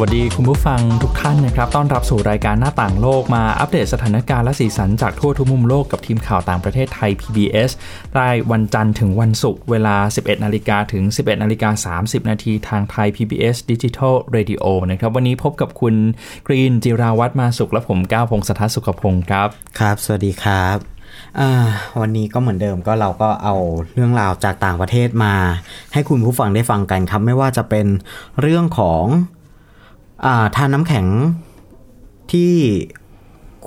วัสดีคุณผู้ฟังทุกท่านนะครับ ต้อนรับสู่รายการหน้าต่างโลกมาอัปเดตสถานการณ์และสีสันจากทั่วทุกมุมโลกกับทีมข่าวต่างประเทศไทย PBS รายวันจันทร์ถึงวันศุกร์เวลา 11 นาฬิกาถึง 11 นาฬิกา 30 นาทีทางไทย PBS Digital Radio นะครับ วันนี้พบกับคุณกรีนจิราวัตรมาสุขและผมก้าวพงศธรสุขพงศ์ครับ ครับ สวัสดีครับวันนี้ก็เหมือนเดิมก็เราก็เอาเรื่องราวจากต่างประเทศมา ให้คุณผู้ฟังได้ฟังกันครับ ไม่ว่าจะเป็นเรื่องของ ทานน้ำแข็งที่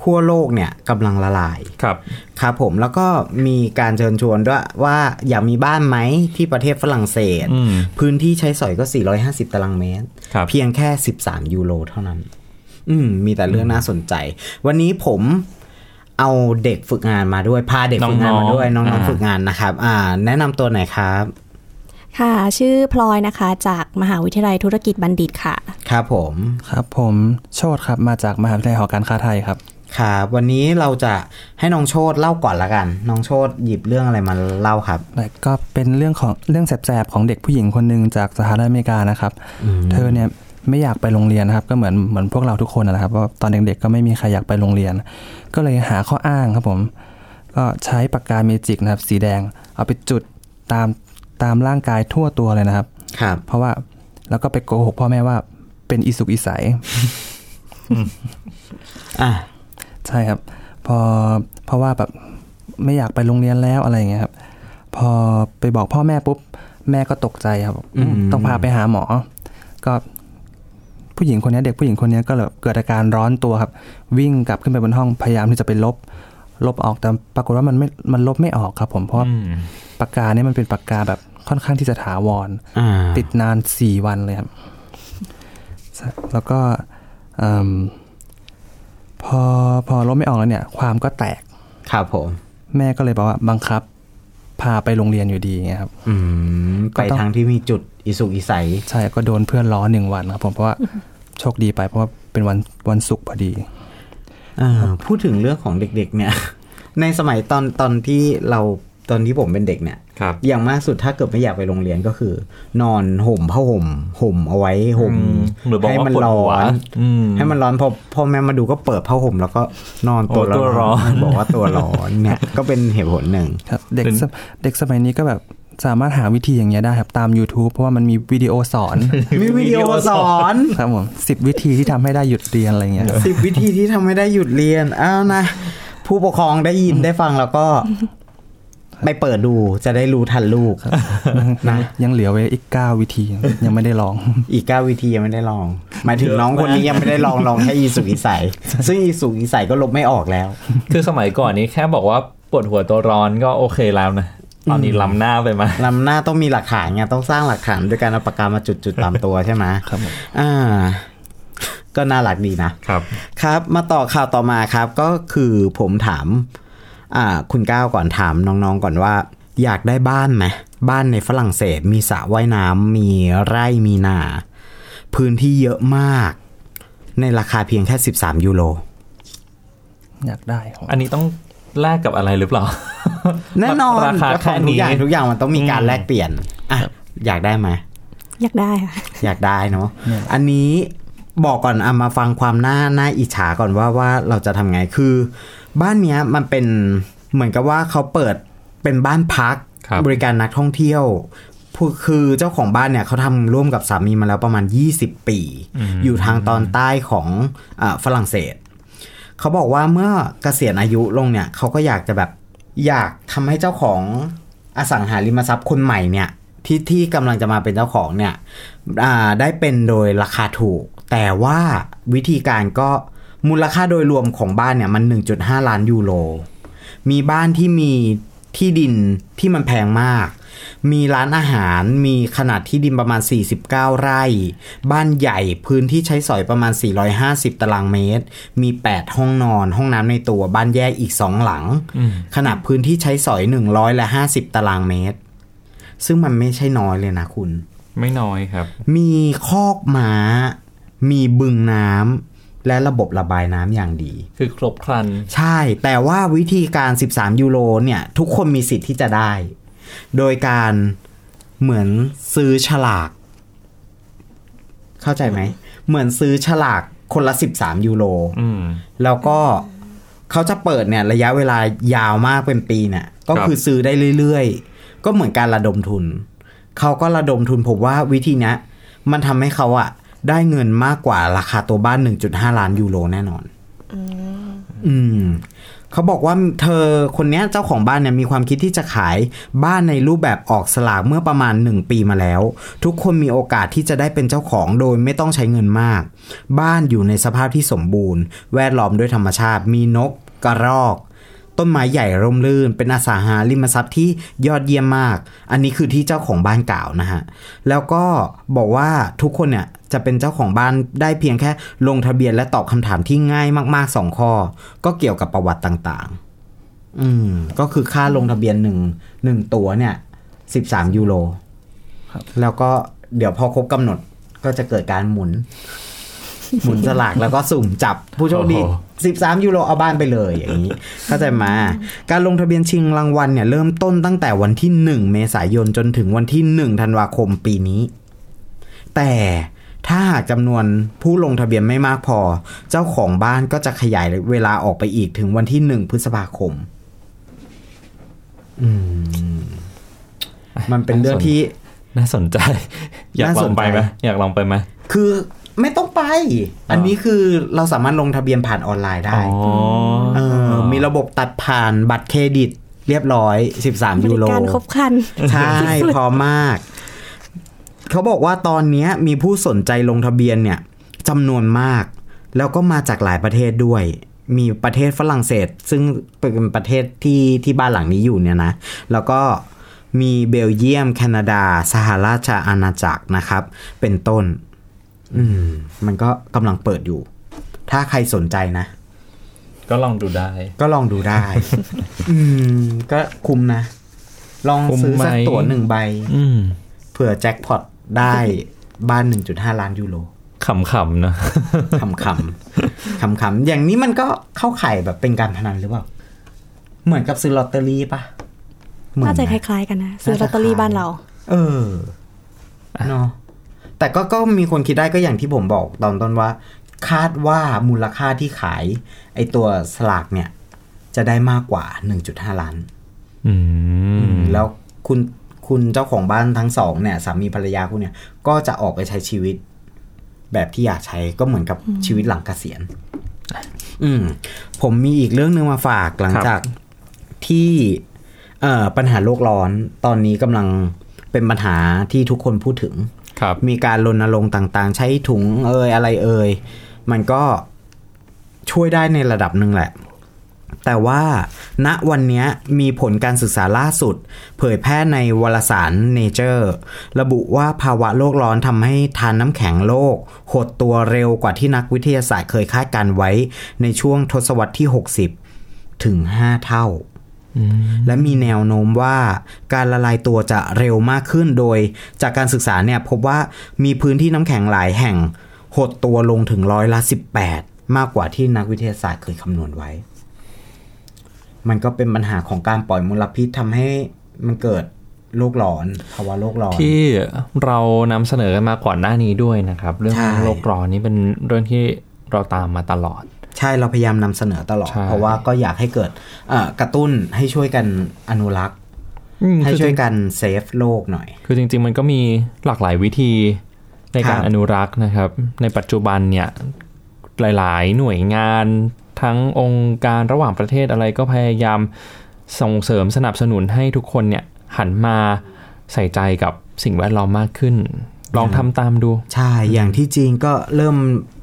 ขั้วโลกเนี่ยกำลังละลายครับครับผมแล้วก็มีการเชิญชวนด้วยว่าอยากมีบ้านไหมที่ประเทศฝรั่งเศสอืมพื้นที่ใช้สอยก็ 450 ตารางเมตรครับเพียงแค่ 13 ยูโรเท่านั้น อืมมีแต่เรื่องน่าสนใจ วันนี้ผมเอาเด็กฝึกงานมาด้วย พาเด็กฝึกงานมาด้วย น้น้องๆองอ่าๆฝึกงานนะครับ อ่า แนะนำตัวหน่อยครับ ค่ะ ชื่อพลอยนะคะ จากมหาวิทยาลัยธุรกิจบัณฑิตค่ะ ครับผม ครับผมโชตครับมาจากมหาวิทยาลัยหอการค้าไทยครับครับวันนี้เราจะให้น้องโชตเล่าก่อนละกัน น้องโชตหยิบเรื่องอะไรมาเล่าครับและก็เป็นเรื่องของเรื่องแสบๆของเด็กผู้หญิงคนหนึ่งจากสหรัฐอเมริกานะครับ เธอเนี่ยไม่อยากไปโรงเรียนนะครับก็เหมือนเหมือนพวกเราทุกคนนะครับว่าตอนเด็กๆก็ไม่มีใครอยากไปโรงเรียน ก็เลยหาข้ออ้างครับผม ก็ใช้ปากกาเมจิกนะครับสีแดง เอาไปจุดตาม ตามร่างกายทั่วตัวเลยนะครับ ครับ เพราะว่าแล้วก็ไปโกหกพ่อแม่ว่า เป็นอิสุกอิสัยอะใช่ครับ พอเพราะว่าแบบไม่อยากไปโรงเรียนแล้วอะไรอย่างเงี้ยครับ พอไปบอกพ่อแม่ปุ๊บ แม่ก็ตกใจครับอืมต้องพาไปหาหมอ ก็ผู้หญิงคนนี้เด็กผู้หญิงคนนี้ก็เลยเกิดอาการร้อนตัวครับ วิ่งกลับขึ้นไปบนห้องพยายามที่จะไปลบ ลบออกแต่ปรากฏว่ามันไม่มันลบไม่ออกครับ ผมเพราะว่าอืมปากกาเนี่ยมันเป็นปากกาแบบค่อนข้างที่จะถาวรอ่าติดนานสี่วันเลยครับ แล้วก็เอิ่มพอพอลบไม่ออกแล้วเนี่ย ความก็แตก ครับผม แม่ก็เลยบอกว่าบังคับ พาไปโรงเรียนอยู่ดีไงครับ อืมก็ไปต้องทางที่มีจุดอิสุกอิสัยใช่ก็โดนเพื่อนล้อหนึ่งวันครับ ผมเพราะว่าโชคดีไปเพราะว่าเป็นวันวันศุกร์พอดีอ่า พูดถึงเรื่องของเด็กๆ เนี่ย ในสมัยตอนตอนที่เราตอนที่ผมเป็นเด็กเนี่ยครับอย่างมากสุดถ้าเกิดไม่อยากไปโรงเรียนก็คือ นอนห่มผ้าห่มห่มเอาไว้ห่มอืมหรือบอกให้ว่ามัปวดร้หัอวนอืมให้มันร้อนพอพ่อแม่มาดูก็เปิดผ้าห่มแล้วก็นอนตัวโอ้ตัวร้ร้ออนนบอกว่าตัวร้อนเนี่ยก็เป็นเหตุผลหนึ่งครับเด็กเป็นสมเด็กสมัยนี้ก็แบบ สามารถหาวิธีอย่างเงี้ยได้ครับตาม YouTube เพราะว่ามันมีวิดีโอสอน มีวิดีโอสอนครับผมสิบวิธีที่ทำให้ได้หยุดเรียนอะไรเงี้ยสิบวิธีที่ทำให้ได้หยุดเรียนอ้าวนะ ผู้ปกครองได้ยินได้ฟังแล้วก็ไปเปิดดูจะได้รู้ทันลูกนะยังเหลือไว้อีกเก้าวิธียังไม่ได้ลอง อีกเก้าวิธียังไม่ได้ลอง หมายถึงน้องคนนี้ยังไม่ได้ลองลองแค่อีสุกอีใสซึ่งอีสุกอีใสก็ลบไม่ออกแล้ว คือสมัยก่อนนี้แค่บอกว่าปวดหัวตัวร้อนก็โอเคแล้วนะ ตอนนี้ล้ำหน้าไปไหมลำหน้าต้องมีหลักฐานไงต้องสร้างหลักฐานด้วยการเอาปากกามาจุดๆตามตัวใช่ไหมครับผมอ่า ก็น่ารักดีนะครับ ครับ มาต่อข่าวต่อมาครับ ก็คือผมถาม อ่า คุณก้าวก่อนถามน้องๆก่อนว่า อยากได้บ้านไหมบ้านในฝรั่งเศสมีสระว่ายน้ำมีไร่มีนา พื้นที่เยอะมาก ในราคาเพียงแค่ 13 ยูโรอยากได้ครับอันนี้ต้อง แลกกับอะไรหรือเปล่า แน่นอนราคาขแค่องทุกนี้อย่างทุกอย่างมันต้องมีการอืมแลกเปลี่ยนอะอยากได้ไหมอยากได้ค่ะอยากได้เนาะอันนี้บอกก่อนอะมาฟังความน่าน่าอิจฉาก่อนว่าว่าเราจะทำไงคือ บ้านเนี้ยมันเป็นเหมือนกับว่าเขาเปิดเป็นบ้านพักครับบริการนักท่องเที่ยวผู้คือเจ้าของบ้านเนี่ยเขาทำร่วมกับสามีมาแล้วประมาณ 20 ปี อยู่ทางตอนใต้ของอาฝรั่งเศส เขาบอกว่าเมื่อเกษียณอายุลงเนี่ยเขาก็อยากจะแบบอยากทำให้เจ้าของอสังหาริมทรัพย์คนใหม่เนี่ยที่ที่กำลังจะมาเป็นเจ้าของเนี่ยได้เป็นโดยราคาถูก แต่ว่าวิธีการก็มูลค่าโดยรวมของบ้านเนี่ยมัน 1.5 ล้านยูโรมีบ้านที่มีที่ดินที่มันแพงมาก มีร้านอาหารมีขนาดที่ดินประมาณ 49 ไร่ บ้านใหญ่พื้นที่ใช้สอยประมาณ 450 ตารางเมตร มี 8 ห้องนอน ห้องน้ำในตัวบ้านแยกอีก 2 หลัง ขนาดพื้นที่ใช้สอย 100 และ 50 ตารางเมตร ซึ่งมันไม่ใช่น้อยเลยนะคุณ ไม่น้อยครับ มีคอกม้า มีบึงน้ำและระบบระบายน้ำอย่างดี คือครบครัน ใช่ แต่ว่าวิธีการ 13 ยูโรเนี่ย ทุกคนมีสิทธิ์ที่จะได้ โดยการเหมือนซื้อฉลาก เข้าใจไหม เหมือนซื้อฉลากคนละ13ยูโรอืมแล้วก็เขาจะเปิดเนี่ยระยะเวลายาวมากเป็นปีเนี่ยก็ครับคือซื้อได้เรื่อยๆ ก็เหมือนการระดมทุน เขาก็ระดมทุนผมว่าวิธีเนี้ยมันทำให้เขาอะได้เงินมากกว่าราคาตัวบ้าน 1.5 ล้านยูโรแน่นอน อืม เขาบอกว่าเธอคนนี้เจ้าของบ้านเนี่ยมีความคิดที่จะขายบ้านในรูปแบบออกสลากเมื่อประมาณ 1 ปีมาแล้ว ทุกคนมีโอกาสที่จะได้เป็นเจ้าของโดยไม่ต้องใช้เงินมาก บ้านอยู่ในสภาพที่สมบูรณ์ แวดล้อมด้วยธรรมชาติ มีนกกระรอก ต้นไม้ใหญ่ร่มรื่น เป็นอสังหาริมทรัพย์ที่ยอดเยี่ยมมาก อันนี้คือที่เจ้าของบ้านกล่าวนะฮะ แล้วก็บอกว่าทุกคนเนี่ยจะเป็นเจ้าของบ้านได้เพียงแค่ลงทะเบียนและตอบคำถามที่ง่ายมากๆสองข้อ ก็เกี่ยวกับประวัติต่างๆ อืม ก็คือค่าลงทะเบียนหนึ่งหนึ่งตัวเนี่ยสิบสามยูโรแล้วก็เดี๋ยวพอครบกำหนดก็จะเกิดการหมุน หมุนสลากแล้วก็สุ่มจับผู้โชคดีโอ้โห13 ยูโรเอาบ้านไปเลยอย่างนี้ เข้าใจมา การลงทะเบียนชิงรางวัลเนี่ยเริ่มต้นตั้งแต่วันที่ 1 เมษายนจนถึงวันที่ 1 ธันวาคมปีนี้ แต่ถ้าหากจำนวนผู้ลงทะเบียนไม่มากพอ เจ้าของบ้านก็จะขยายเวลาออกไปอีกถึงวันที่ 1 พฤษภาคม อืม มันเป็นเรื่องที่น่าสนใจ อยากน่าลสอนงใจไปไหมอยากลองไปไหมคือ ไม่ต้องไป อันนี้คือเราสามารถลงทะเบียนผ่านออนไลน์ได้อ๋อเออมีระบบตัดผ่านบัตรเครดิตเรียบร้อย 13บยูริโรการครบครัน ใช่ พอมาก เขาบอกว่าตอนเนี้ยมีผู้สนใจลงทะเบียนเนี่ยจำนวนมาก แล้วก็มาจากหลายประเทศด้วย มีประเทศฝรั่งเศส ซึ่งเป็นประเทศที่ที่บ้านหลังนี้อยู่เนี่ยนะ แล้วก็มีเบลเยียม แคนาดา สหราชอาณาจักรนะครับ เป็นต้น อืม มันก็กำลังเปิดอยู่ ถ้าใครสนใจนะ ก็ลองดูได้ ก็ลองดูได้ อืม ก็คุ้มนะ ลองคุ้มซื้อสักไหมตั๋วหนึ่งใบอืมเผื่อแจ็คพอตได้บ้าน1.5ล้านยูโรขำๆนะคำคำคำคำๆอย่างนี้มันก็เข้าข่ายแบบเป็นการพนันหรือเปล่า เหมือนกับซื้อลอตเตอรี่ปะเหมือน่าจะคไหมล้ายๆกันนะ ซื้อลอตเตอรี่บ้านเรา เออเนาะ แต่ก็ก็มีคนคิดได้ก็อย่างที่ผมบอกตอนต้นว่า คาดว่ามูลค่าที่ขายไอตัวสลากเนี่ย จะได้มากกว่า 1.5 ล้านอืมแล้วคุณคุณเจ้าของบ้านทั้งสองเนี่ยสามีภรรยาคุณเนี่ย ก็จะออกไปใช้ชีวิต แบบที่อยากใช้ก็เหมือนกับชีวิตหลังเกษียณ อืม ผมมีอีกเรื่องหนึ่งมาฝากหลังครับจากที่เอ่อปัญหาโลกร้อนตอนนี้กำลังเป็นปัญหาที่ทุกคนพูดถึงครับ มีการรณรงค์ต่างๆ ใช้ถุงเอยอะไรเอยมันก็ช่วยได้ในระดับหนึ่งแหละ แต่ว่าณวันนี้มีผลการศึกษาล่าสุด เผยแพร่ในวารสาร Nature ระบุว่าภาวะโลกร้อนทำให้ทานน้ำแข็งโลก หดตัวเร็วกว่าที่นักวิทยาศาสตร์เคยคาดการไว้ในช่วงทศวรรษที่ 60 ถึง 5 เท่า และมีแนวโน้มว่าการละลายตัวจะเร็วมากขึ้นโดย จากการศึกษาเนี่ยพบว่ามีพื้นที่น้ำแข็งหลายแห่ง หดตัวลงถึงร้อยละ 18 มากกว่าที่นักวิทยาศาสตร์เคยคำนวณไว้ มันก็เป็นปัญหาของการปล่อยมลพิษทำให้มันเกิดโลกร้อนภาวะโลกร้อน ที่เรานำเสนอกันมาก่อนหน้านี้ด้วยนะครับ เรื่องโลกร้อนนี่เป็นเรื่องที่เราตามมาตลอด ใช่เราพยายามนำเสนอตลอดใช่เพราะว่าก็อยากให้เกิดเอ่อกระตุ้นให้ช่วยกันอนุรักษ์อืมให้คือช่วยกันเซฟโลกหน่อย คือจริง ๆ มันก็มีหลากหลายวิธีในการครับอนุรักษ์นะครับ ในปัจจุบันเนี่ยหลาย ๆ หน่วยงานทั้งองค์การระหว่างประเทศอะไรก็พยายามส่งเสริมสนับสนุนให้ทุกคนเนี่ยหันมาใส่ใจกับสิ่งแวดล้อมมากขึ้น ลองทำตามดู ใช่ อย่างที่จริงก็เริ่ม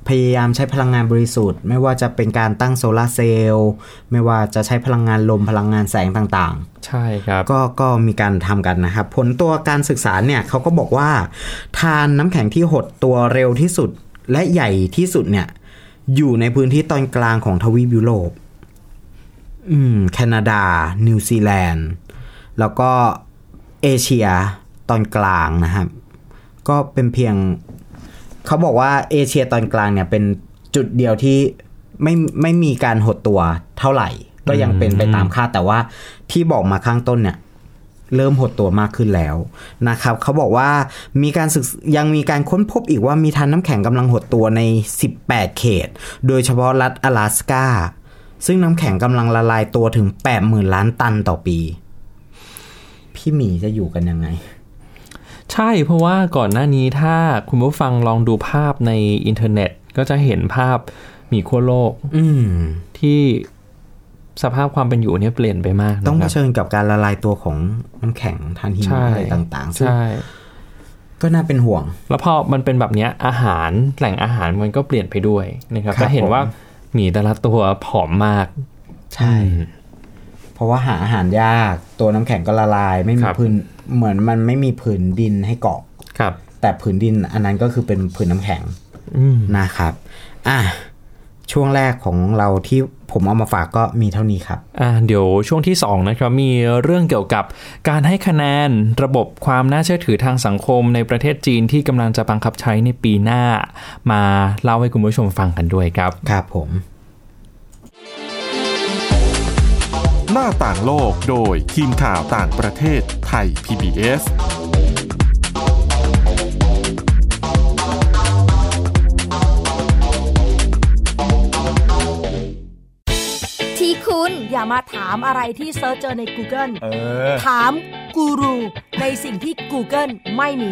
พยายามใช้พลังงานบริสุทธิ์ ไม่ว่าจะเป็นการตั้งโซลาร์เซลล์ไม่ว่าจะใช้พลังงานลมพลังงานแสงต่างใช่ครับๆก็ก็มีการทำกันนะครับ ผลตัวการศึกษาเนี่ยเขาก็บอกว่า ทานน้ำแข็งที่หดตัวเร็วที่สุดและใหญ่ที่สุดเนี่ย อยู่ในพื้นที่ตอนกลางของทวีปยุโรปอืมแคนาดา นิวซีแลนด์ แล้วก็เอเชียตอนกลางนะครับ ก็ก็เป็นเพียง เขาบอกว่าเอเชียตอนกลางเนี่ยเป็นจุดเดียวที่ไม่ไม่มีการหดตัวเท่าไหร่ ก็ยังเป็นไปตามคาดแต่ว่าที่บอกมาข้างต้นเนี่ยเริ่มหดตัวมากขึ้นแล้วนะครับเขาบอกว่ามีการศึกยังมีการค้นพบอีกว่ามีทานน้ำแข็งกำลังหดตัวใน 18 เขต โดยเฉพาะรัฐ阿拉สกาซึ่งน้ำแข็งกำลังละลายตัวถึง 80,000 ล้านตันต่อปี พี่หมีจะอยู่กันยังไง ใช่เพราะว่าก่อนหน้านี้ถ้าคุณผู้ฟังลองดูภาพในอินเทอร์เน็ตก็จะเห็นภาพหมีขั้วโลก อืมที่สภาพความเป็นอยู่เนี่ยเปลี่ยนไปมาก ต้องนะเผครับชิญกับการละลายตัวของน้ำแข็งทานหิมะใช่อะไรต่างๆซึ่งใช่ก็น่าเป็นห่วง แล้วพอมันเป็นแบบเนี้ยอาหารแหล่งอาหารมันก็เปลี่ยนไปด้วยนะครับครับจะเห็นผมว่าหมีแต่ละตัวผอมมาก ใช่ เพราะว่าหาอาหารยาก ตัวน้ำแข็งก็ละลาย ไม่มีครับพื้น เหมือนมันไม่มีผืนดินให้เกาะครับ แต่ผืนดินอันนั้นก็คือเป็นผืนน้ำแข็งอืมนะครับอะช่วงแรกของเราที่ผมเอามาฝากก็มีเท่านี้ครับ อ่า เดี๋ยวช่วงที่ 2 นะครับ มีเรื่องเกี่ยวกับการให้คะแนนระบบความน่าเชื่อถือทางสังคมในประเทศจีนที่กำลังจะบังคับใช้ในปีหน้า มาเล่าให้คุณผู้ชมฟังกันด้วยครับ ครับผม หน้าต่างโลกโดยทีมข่าวต่างประเทศไทย PBS ที่คุณอย่ามาถามอะไรที่ search เจอใน Google เออ ถามกูรูในสิ่งที่ Google ไม่มี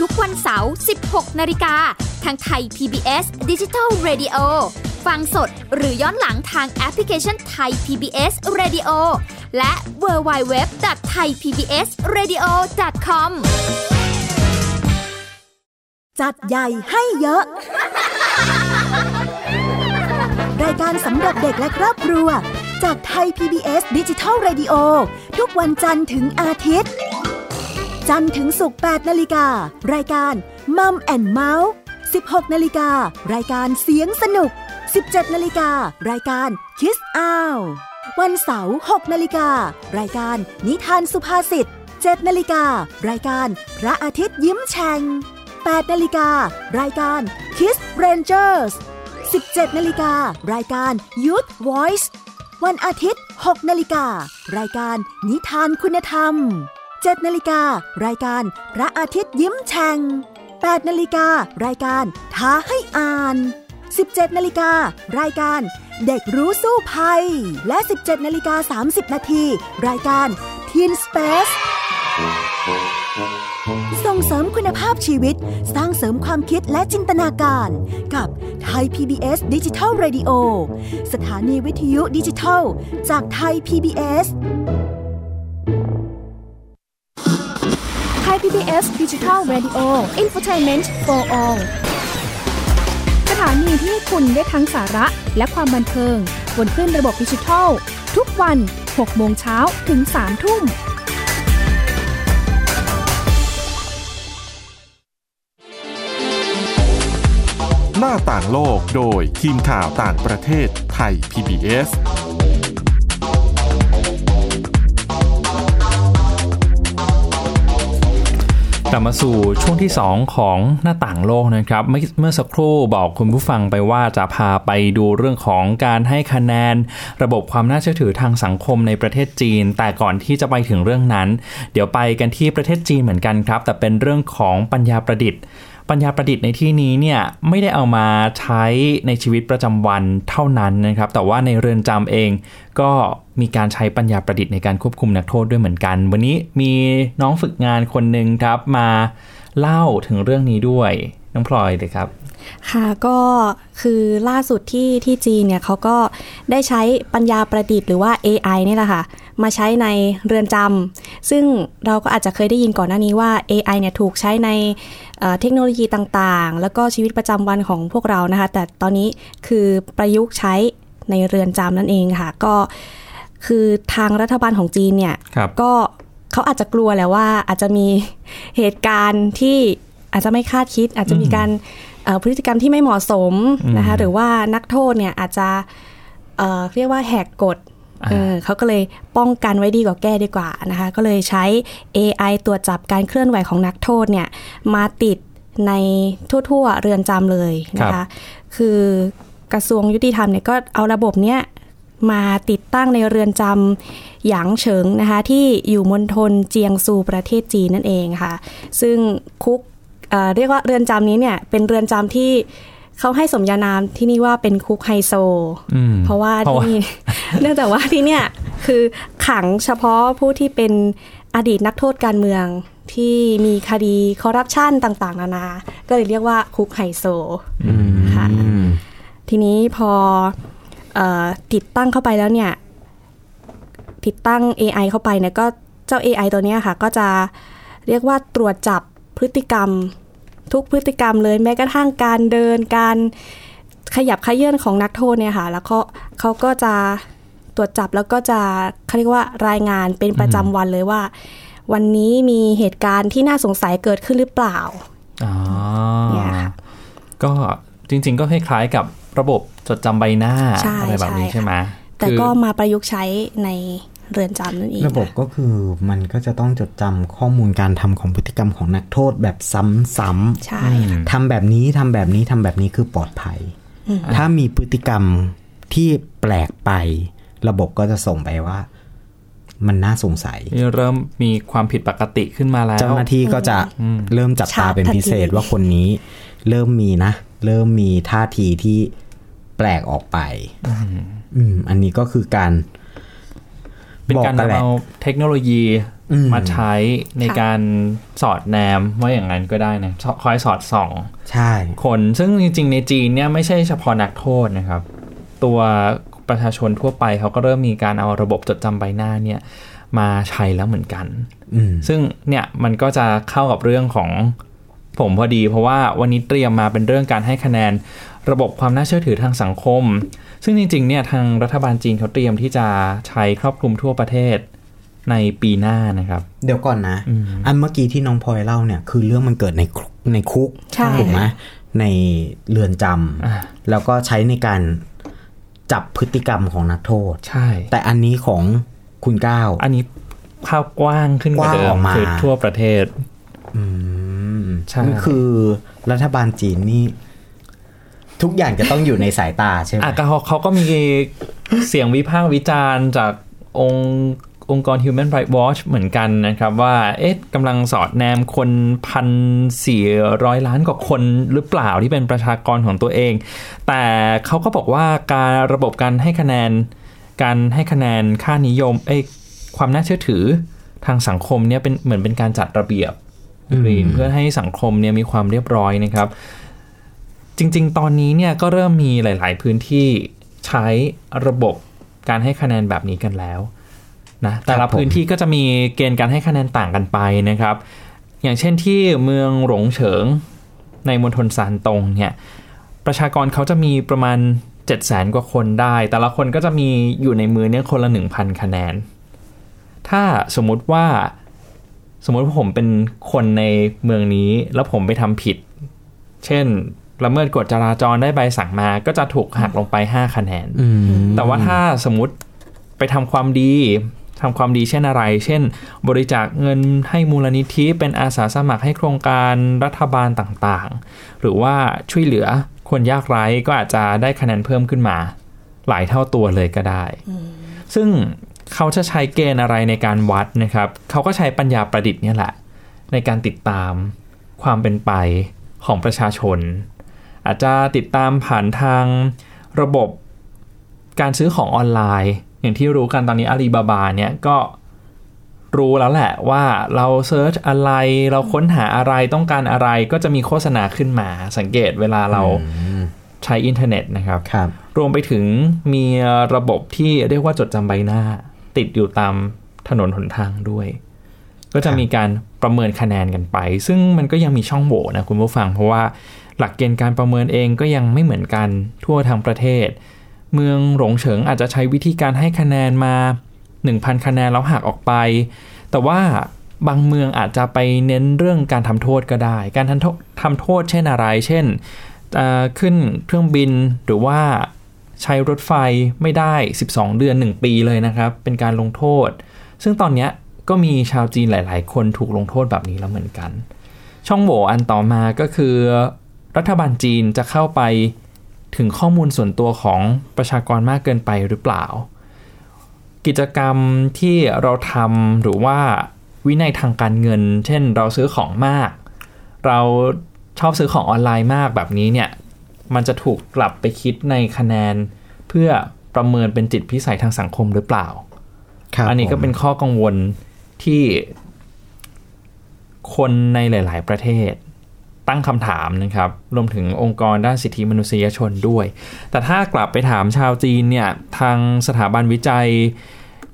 ทุกวันเสาร์ 16 นาฬิกา ทางไทย PBS Digital Radio ฟังสดหรือย้อนหลังทางแอปพลิเคชันไทย PBS Radio และ w w w t h a i PBS Radio com จัดใหญ่ให้เยอะ รายการสำหรับเด็กและครอบครัว จากไทย PBS ดิจิทัล Radio ทุกวันจันทร์ถึงอาทิตย์ จันทร์ถึงศุกร์8นาฬิกา รายการมัมแอนเมาส์16นาฬิกา รายการเสียงสนุก 17นาฬิกา รายการ Kiss Out วันเสาร์6นาฬิกา รายการนิทานสุภาษิต7นาฬิกา รายการพระอาทิตย์ยิ้มแฉ่ง8นาฬิกา รายการ Kiss Rangers 17นาฬิกา รายการ Youth Voice วันอาทิตย์ 6 นาฬิกา รายการนิทานคุณธรรม 7นาฬิการายการพระอาทิตย์ยิ้มแฉ่ง8นาฬิการายการท้าให้อ่าน 17นาฬิการายการเด็กรู้สู้ภัย และ 17นาฬิกา30นาทีรายการ Teen Space ส่งเสริมคุณภาพชีวิต สร้างเสริมความคิดและจินตนาการ กับไทย PBS ดิจิทัล Radio สถานีวิทยุดิจิทัล จากไทย PBS ไ PBS Digital Radio Infotainment for All สถานีที่คุณได้ทั้งสาระและความบันเทิง บนคลื่นระบบดิจิทัล ทุกวัน 6 โมงเช้าถึง 3 ทุ่มหน้าต่างโลกโดยทีมข่าวต่างประเทศไทย PBS ลับมาสู่ช่วงที่ 2 ของหน้าต่างโลกนะครับเมื่อเมื่อสักครู่บอกคุณผู้ฟังไปว่าจะพาไปดูเรื่องของการให้คะแนน ระบบความน่าเชื่อถือทางสังคมในประเทศจีน แต่ก่อนที่จะไปถึงเรื่องนั้น เดี๋ยวไปกันที่ประเทศจีนเหมือนกันครับ แต่เป็นเรื่องของปัญญาประดิษฐ์ ปัญญาประดิษฐ์ในที่นี้เนี่ยไม่ได้เอามาใช้ในชีวิตประจำวันเท่านั้นนะครับ แต่ว่าในเรือนจำเองก็มีการใช้ปัญญาประดิษฐ์ในการควบคุมนักโทษด้วยเหมือนกัน วันนี้มีน้องฝึกงานคนหนึ่งครับมาเล่าถึงเรื่องนี้ด้วยน้องพลอยเลยครับค่ะก็คือล่าสุดที่ที่จีนเนี่ยเขาก็ได้ใช้ปัญญาประดิษฐ์หรือว่า AI นี่แหละค่ะ มาใช้ในเรือนจ ซึ่งเราก็อาจจะเคยได้ยินก่อนหน้านี้ว่า AI เนี่ยถูกใช้ในเอ่อเทคโนโลยีต่างๆ แล้วก็ชีวิตประจำวันของพวกเรานะคะ แต่ตอนนี้คือประยุกต์ใช้ในเรือนจำนั่นเองค่ะ ก็คือทางรัฐบาลของจีนเนี่ยครับก็เขาอาจจะกลัวแหละว่าอาจจะมีเหตุการณ์ที่อาจจะไม่คาดคิด อาจจะมีการเอ่อพฤติกรรมที่ไม่เหมาะสมนะคะหรือว่านักโทษเนี่ยอาจจะเอ่อเรียกว่าแหกกฎ เออเขาก็เลยป้องกันไว้ดีกว่าแก้ดีกว่านะคะ ก็เลยใช้ AI ตรวจจับการเคลื่อนไหวของนักโทษเนี่ยมาติดในทั่ว ๆ เรือนจำเลยนะครัคะบคือกระทรวงยุติธรรมเนี่ยก็เอาระบบเนี้ยมาติดตั้งในเรือนจำหยางเฉิงนะคะ ที่อยู่มณฑลเจียงซูประเทศจีนนั่นเองค่ะ ซึ่งคุกเอ่อเรียกว่าเรือนจำนี้เนี่ยเป็นเรือนจำที่ เขาให้สมญานามที่นี่ว่าเป็นคุกไฮโซอืมเพราะว่าเพราะที่ว่านี่เนื่องจากว่าที่เนี่ยคือขังเฉพาะผู้ที่เป็นอดีตนักโทษการเมืองที่มีคดีคอร์รัปชันต่าง ๆ นานา ก็เลยเรียกว่าคุกไฮโซค่ะทีนี้พอเออติดตั้งเข้าไปแล้วเนี่ย ติดตั้ง AI เข้าไปเนี่ยก็เจ้า AI ตัวเนี้ยค่ะ ก็จะเรียกว่าตรวจจับพฤติกรรม ทุกพฤติกรรมเลยแม้กระทั่งการเดินการขยับขยื่นของนักโทษเนี่ยค่ะ แล้วก็เขาก็จะตรวจจับแล้วก็จะเขาเรียกว่ารายงานเป็นประจำวันเลยว่า วันนี้มีเหตุการณ์ที่น่าสงสัยเกิดขึ้นหรือเปล่าอ๋อเนี่ยค่ะก็จริง ๆ ก็คล้ายๆกับระบบจดจำใบหน้าใช่อะไรแบบนี้ใช่ใช่ไหมแต่คือก็มาประยุกต์ใช้ใน เรือนจำนั่นเองระบบก็คือมันก็จะต้องจดจำข้อมูลการทำของพฤติกรรมของนักโทษแบบซ้ำใช่ค่ะๆทำแบบนี้ทำแบบนี้ทำแบบนี้คือปลอดภัยอืมถ้ามีพฤติกรรมที่แปลกไประบบก็จะส่งไปว่า มันน่าสงสัย เริ่มมีความผิดปกติขึ้นมาแล้ว เจ้าหน้าที่ก็จะเริ่มจับตาเป็นพิเศษว่าคนนี้ เริ่มมีนะ เริ่มมีท่าทีที่แปลกออกไป อืมอันนี้ก็คือการ เป็นการบอกกันแหนำละเอาเทคโนโลยีอืมมาใช้ในค่ะการสอดแนมว่าอย่างนั้นก็ได้นะชคอยสอดส่องใช่คนซึ่งจริง ๆ ในจีนเนี่ยไม่ใช่เฉพาะนักโทษนะครับ ตัวประชาชนทั่วไปเขาก็เริ่มมีการเอาระบบจดจำใบหน้าเนี่ยมาใช้แล้วเหมือนกันอืมซึ่งเนี่ยมันก็จะเข้ากับเรื่องของผมพอดี เพราะว่าวันนี้เตรียมมาเป็นเรื่องการให้คะแนนระบบความน่าเชื่อถือทางสังคม ซึ่งจริงๆเนี่ยทางรัฐบาลจีนเขาเตรียมที่จะใช้ครอบคลุมทั่วประเทศในปีหน้านะครับ เดี๋ยวก่อนนะ อันเมื่อกี้ที่น้องพลอยเล่าเนี่ยคือเรื่องมันเกิดในคุกในคุกใช่ถูกไหมในเรือนจอ่าำแล้วก็ใช้ในการจับพฤติกรรมของนักโทษ ใช่ แต่อันนี้ของคุณก้าวอันนี้ภาพกว้างขึ้นกว่าเดิกว้างอมอกมาคือทั่วประเทศ อืมใช่คือรัฐบาลจีนนี่ ทุกอย่างจะต้องอยู่ในสายตาใช่ไหมอะก็เขาเขาก็มีเสียงวิพากษ์วิจารณ์จากองค์องค์กร Human Rights Watch เหมือนกันนะครับ ว่าเอ๊ะกำลังสอดแนมคนพันสี่ร้อยล้านกว่าคนหรือเปล่าที่เป็นประชากรของตัวเอง แต่เขาก็บอกว่าการระบบการให้คะแนน การให้คะแนนค่านิยมเอ้ยความน่าเชื่อถือทางสังคมเนี่ยเป็นเหมือนเป็นการจัดระเบียบรีนเพื่อให้สังคมเนี่ยมีความเรียบร้อยนะครับ จริง ๆ ตอนนี้เนี่ยก็เริ่มมีหลาย ๆ พื้นที่ใช้ระบบการให้คะแนนแบบนี้กันแล้วนะแต่ละพื้นที่ก็จะมีเกณฑ์การให้คะแนนต่างกันไปนะครับ อย่างเช่นที่เมืองหลงเฉิงในมณฑลซานตงเนี่ยประชากรเขาจะมีประมาณ 7 0 0 0 0 0กว่าคนได้ แต่ละคนก็จะมีอยู่ในมือเนี่ยคนละ 1,000 คะแนน ถ้าสมมุติว่าสมมุติว่าผมเป็นคนในเมืองนี้ แล้วผมไปทำผิด เช่น ละเมิดกฎจราจรได้ใบสั่งมา ก็จะถูกหักลงไป5คะแนนอืมแต่ว่าถ้าสมมติไปทำความดีทำความดีเช่นอะไร เช่น บริจาคเงินให้มูลนิธิเป็นอาสาสมัครให้โครงการรัฐบาลต่างๆ หรือว่าช่วยเหลือคนยากไร้ก็อาจจะได้คะแนนเพิ่มขึ้นมา หลายเท่าตัวเลยก็ได้ ซึ่งเขาจะใช้เกณฑ์อะไรในการวัดนะครับ เขาก็ใช้ปัญญาประดิษฐ์เนี่ยแหละ ในการติดตามความเป็นไปของประชาชน อาจจะติดตามผ่านทางระบบการซื้อของออนไลน์ อย่างที่รู้กันตอนนี้อาลีบาบาเนี่ยก็รู้แล้วแหละว่าเราเซิร์ชอะไรเราค้นหาอะไรต้องการอะไรก็จะมีโฆษณาขึ้นมาสังเกตเวลาเราใช้อินเทอร์เน็ตนะครับครับรวมไปถึงมีระบบที่เรียกว่าจดจำใบหน้า ติดอยู่ตามถนนหนทางด้วย ก็จะมีการประเมินคะแนนกันไป ซึ่งมันก็ยังมีช่องโหว่นะคุณผู้ฟัง เพราะว่า หลักเกณฑ์การประเมินเองก็ยังไม่เหมือนกันทั่วทั้งประเทศ เมืองหลงเฉิงอาจจะใช้วิธีการให้คะแนนมา 1,000 คะแนนแล้วหักออกไป แต่ว่าบางเมืองอาจจะไปเน้นเรื่องการทำโทษก็ได้ การทำโทษทำโทษเช่นอะไร เช่นขึ้นเครื่องบินหรือว่าใช้รถไฟไม่ได้ 12 เดือน 1 ปีเลยนะครับ เป็นการลงโทษ ซึ่งตอนนี้ก็มีชาวจีนหลาย ๆ คนถูกลงโทษแบบนี้แล้วเหมือนกัน ช่องโหว่อันต่อมาก็คือ รัฐบาลจีนจะเข้าไปถึงข้อมูลส่วนตัวของประชากรมากเกินไปหรือเปล่า กิจกรรมที่เราทำหรือว่าวินัยทางการเงิน เช่นเราซื้อของมาก เราชอบซื้อของออนไลน์มากแบบนี้เนี่ยมันจะถูกกลับไปคิดในคะแนน เพื่อประเมินเป็นจิตพิสัยทางสังคมหรือเปล่าครับอันนี้ก็ผมเป็นข้อกังวลที่คนในหลาย ๆ ประเทศ ตั้งคำถามนะครับรวมถึงองค์กรด้านสิทธิมนุษยชนด้วย แต่ถ้ากลับไปถามชาวจีนเนี่ยทางสถาบันวิจัย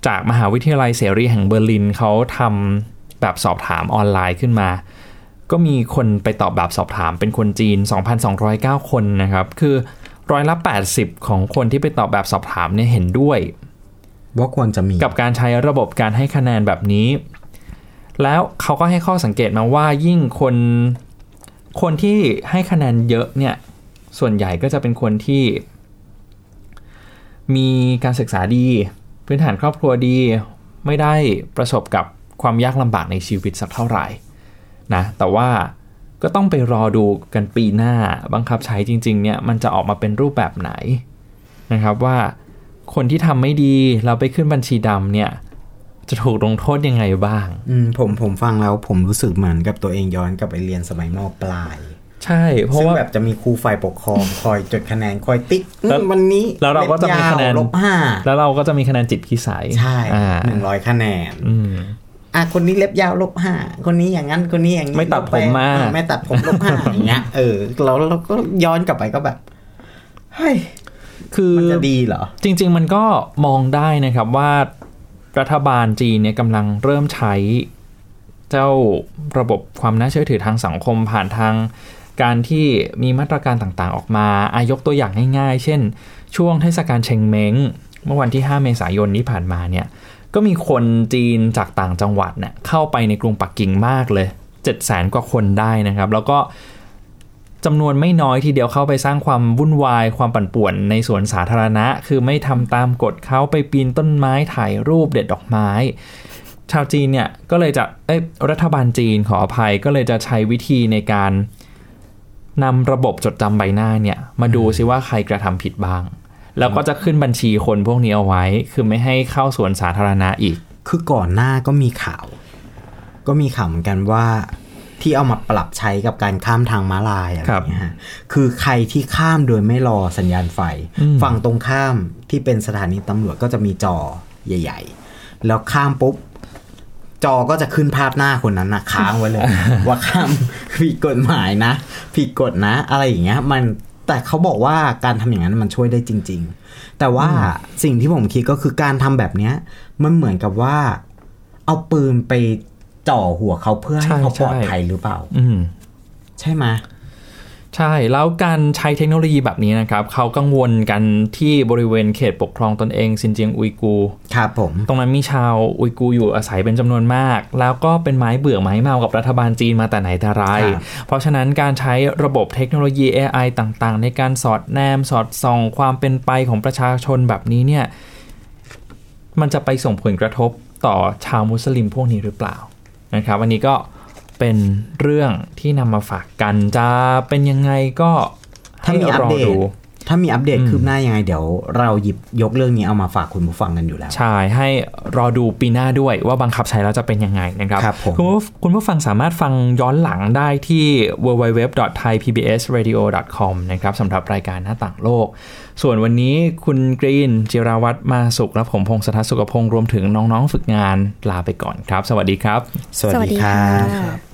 จากมหาวิทยาลัยเสรีแห่งเบอร์ลินเขาทำแบบสอบถามออนไลน์ขึ้นมา ก็มีคนไปตอบแบบสอบถามเป็นคนจีน 2,209 คนนะครับคือร้อยละ 80 ของคนที่ไปตอบแบบสอบถามเนี่ยเห็นด้วยว่าควรจะมีกับการใช้ระบบการให้คะแนนแบบนี้ แล้วเขาก็ให้ข้อสังเกตมาว่ายิ่งคน คนที่ให้คะแนนเยอะเนี่ยส่วนใหญ่ก็จะเป็นคนที่ มีการศึกษาดี พื้นฐานครอบครัวดี ไม่ได้ประสบกับความยากลำบากในชีวิตสักเท่าไหร่นะแต่ว่าก็ต้องไปรอดูกันปีหน้าบังคับใช้จริง ๆ เนี่ยมันจะออกมาเป็นรูปแบบไหนนะครับว่าคนที่ทำไม่ดีเราไปขึ้นบัญชีดำเนี่ย จะถูกลงโทษยังไงบ้าง อืมผมผมฟังแล้วผมรู้สึกเหมือนกับตัวเองย้อนกลับไปเรียนสมัยมปลาย ใช่ เพราะซึ่งว่าแบบจะมีครูฝ่ายปกครอง คอยจดคะแนนคอยติ๊กแล้ววันนี้แล้วเราก็จะมีคะแนนลบห้าแล้วเราก็จะมีคะแนนจิตพิสัย ใช่อ่าหนึ่งร้อยคะแนน อืมอะคนนี้เล็บยาวลบห้าคนนี้อย่างนั้นคนนี้อย่างนี้ไม่ตัดลบผมแปมาอะไม่ตัดผมลบห้าอย่างเงี้ยเออเราเราก็ย้อนกลับไปก็แบบเฮ้ยคือมันจะดีเหรอ จริง ๆ มันก็มองได้นะครับว่า รัฐบาลจีนเนี่ยกำลังเริ่มใช้เจ้าระบบความน่าเชื่อถือทางสังคมผ่านทางการที่มีมาตรการต่างๆ ออกมาอายกตัวอย่างง่ายๆ เช่น ช่วงเทศกาลเชงเม้ง เมื่อวันที่ 5 เมษายนที่ผ่านมาเนี่ย ก็มีคนจีนจากต่างจังหวัดเนี่ยเข้าไปในกรุงปักกิ่งมากเลย 7 0 0 0 0กว่าคนได้นะครับ แล้วก็ จำนวนไม่น้อยทีเดียวเข้าไปสร้างความวุ่นวายความปั่นป่วนในสวนสาธารณะ คือไม่ทำตามกฎเขาไปปีนต้นไม้ถ่ายรูปเด็ดดอกไม้ ชาวจีนเนี่ยก็เลยจะเอ้รัฐบาลจีนขออภัยก็เลยจะใช้วิธีในการนำระบบจดจำใบหน้าเนี่ย มาดูซิว่าใครกระทำผิดบ้าง แล้วก็จะขึ้นบัญชีคนพวกนี้เอาไว้ คือไม่ให้เข้าสวนสาธารณะอีก คือก่อนหน้าก็มีข่าว ก็มีข่าวเหมือนกันว่า ที่เอามาปรับใช้กับการข้ามทางม้าลายอะไรอย่างเงี้ยฮะคือใครที่ข้ามโดยไม่รอสัญญาณไฟอืมฝั่งตรงข้ามที่เป็นสถานีตำรวจก็จะมีจอใหญ่ ๆ แล้วข้ามปุ๊บจอก็จะขึ้นภาพหน้าคนนั้นนะค้างไว้เลย ว่าข้ามผิดกฎหมายนะ ผิดกฎนะ อะไรอย่างเงี้ย มันแต่เขาบอกว่าการทำอย่างนั้นมันช่วยได้จริง ๆ แต่ว่าสิ่งที่ผมคิดก็คือการทำแบบเนี้ย มันเหมือนกับว่า เอาปืนไป จ่อหัวเขาเพื่อให้ใช่เขาปลอดใช่ภัยหรือเปล่า อืมใช่ไหมใช่ แล้วการใช้เทคโนโลยีแบบนี้นะครับ เขากังวลกันที่บริเวณเขตปกครองตนเองซินเจียงอุยกูร์ครับผม ตรงนั้นมีชาวอุยกูร์อยู่อาศัยเป็นจำนวนมาก แล้วก็เป็นไม้เบื่อไม้เมากับรัฐบาลจีนมาแต่ไหนแต่ไรครับเพราะฉะนั้นการใช้ระบบเทคโนโลยี AI ต่างๆ ในการสอดแนมสอดส่องความเป็นไปของประชาชนแบบนี้เนี่ยมันจะไปส่งผลกระทบต่อชาวมุสลิมพวกนี้หรือเปล่า นะครับ วันนี้ก็เป็นเรื่องที่นำมาฝากกันจะเป็นยังไงก็ถ้าให้มีอัรปอเดตดู ถ้ามีอัปเดตอืมคืบหน้ายังไง เดี๋ยวเราหยิบยกเรื่องนี้เอามาฝากคุณผู้ฟังกันอยู่แล้ว ใช่ ให้รอดูปีหน้าด้วยว่าบังคับใช้แล้วจะเป็นยังไงนะครับครับผมณผู้คุณผู้ฟังสามารถฟังย้อนหลังได้ที่ www.thaipbsradio.com นะครับสำหรับรายการหน้าต่างโลก ส่วนวันนี้คุณกรีนจิราวัตรมาสุขและผมพงศธรสุขพงศ์รวมถึงน้องๆฝึกงานลาไปก่อนครับ สวัสดีครับ สวัสดีครับ